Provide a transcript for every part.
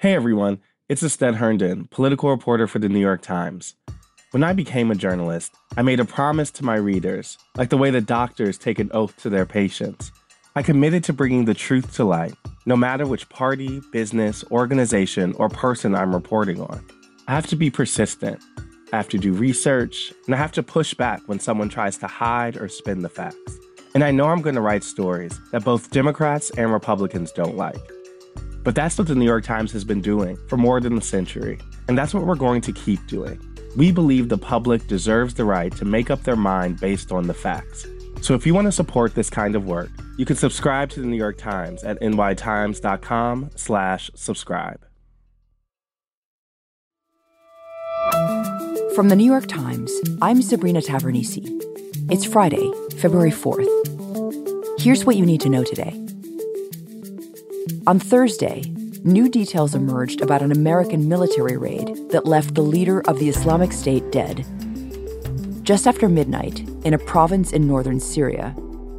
Hey everyone, it's Astead Herndon, political reporter for the New York Times. When I became a journalist, I made a promise to my readers, like the way that doctors take an oath to their patients. I committed to bringing the truth to light, no matter which party, business, organization, or person I'm reporting on. I have to be persistent. I have to do research, and I have to push back when someone tries to hide or spin the facts. And I know I'm going to write stories that both Democrats and Republicans don't like. But that's what the New York Times has been doing for more than a century, and that's what we're going to keep doing. We believe the public deserves the right to make up their mind based on the facts. So if you want to support this kind of work, you can subscribe to the New York Times at nytimes.com/slash-subscribe. From the New York Times, I'm Sabrina Tavernise. It's Friday, February 4th. Here's what you need to know today. On Thursday, new details emerged about an American military raid that left the leader of the Islamic State dead. Just after midnight, in a province in northern Syria,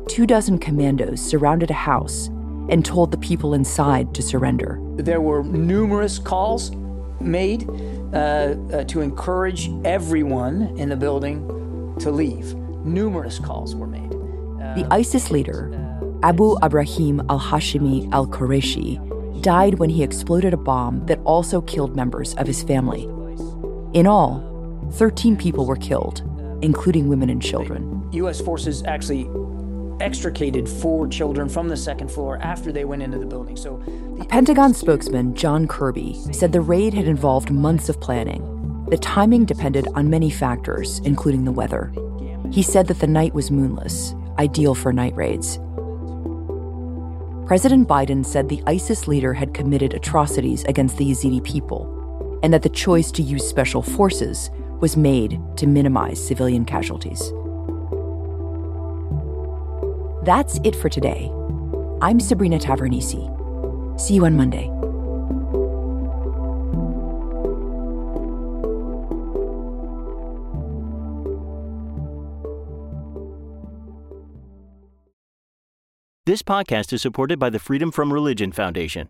two dozen commandos surrounded a house and told the people inside to surrender. There were numerous calls made uh, uh, to encourage everyone in the building to leave. Numerous calls were made. Uh, the ISIS leader, Abu Ibrahim al Hashimi al Qureshi, died when he exploded a bomb that also killed members of his family. In all, 13 people were killed, including women and children. U.S. forces actually extricated four children from the second floor after they went into the building. So, a Pentagon spokesman, John Kirby, said the raid had involved months of planning. The timing depended on many factors, including the weather. He said that the night was moonless, ideal for night raids. President Biden said the ISIS leader had committed atrocities against the Yazidi people, and that the choice to use special forces was made to minimize civilian casualties. That's it for today. I'm Sabrina Tavernise. See you on Monday. This podcast is supported by the Freedom from Religion Foundation.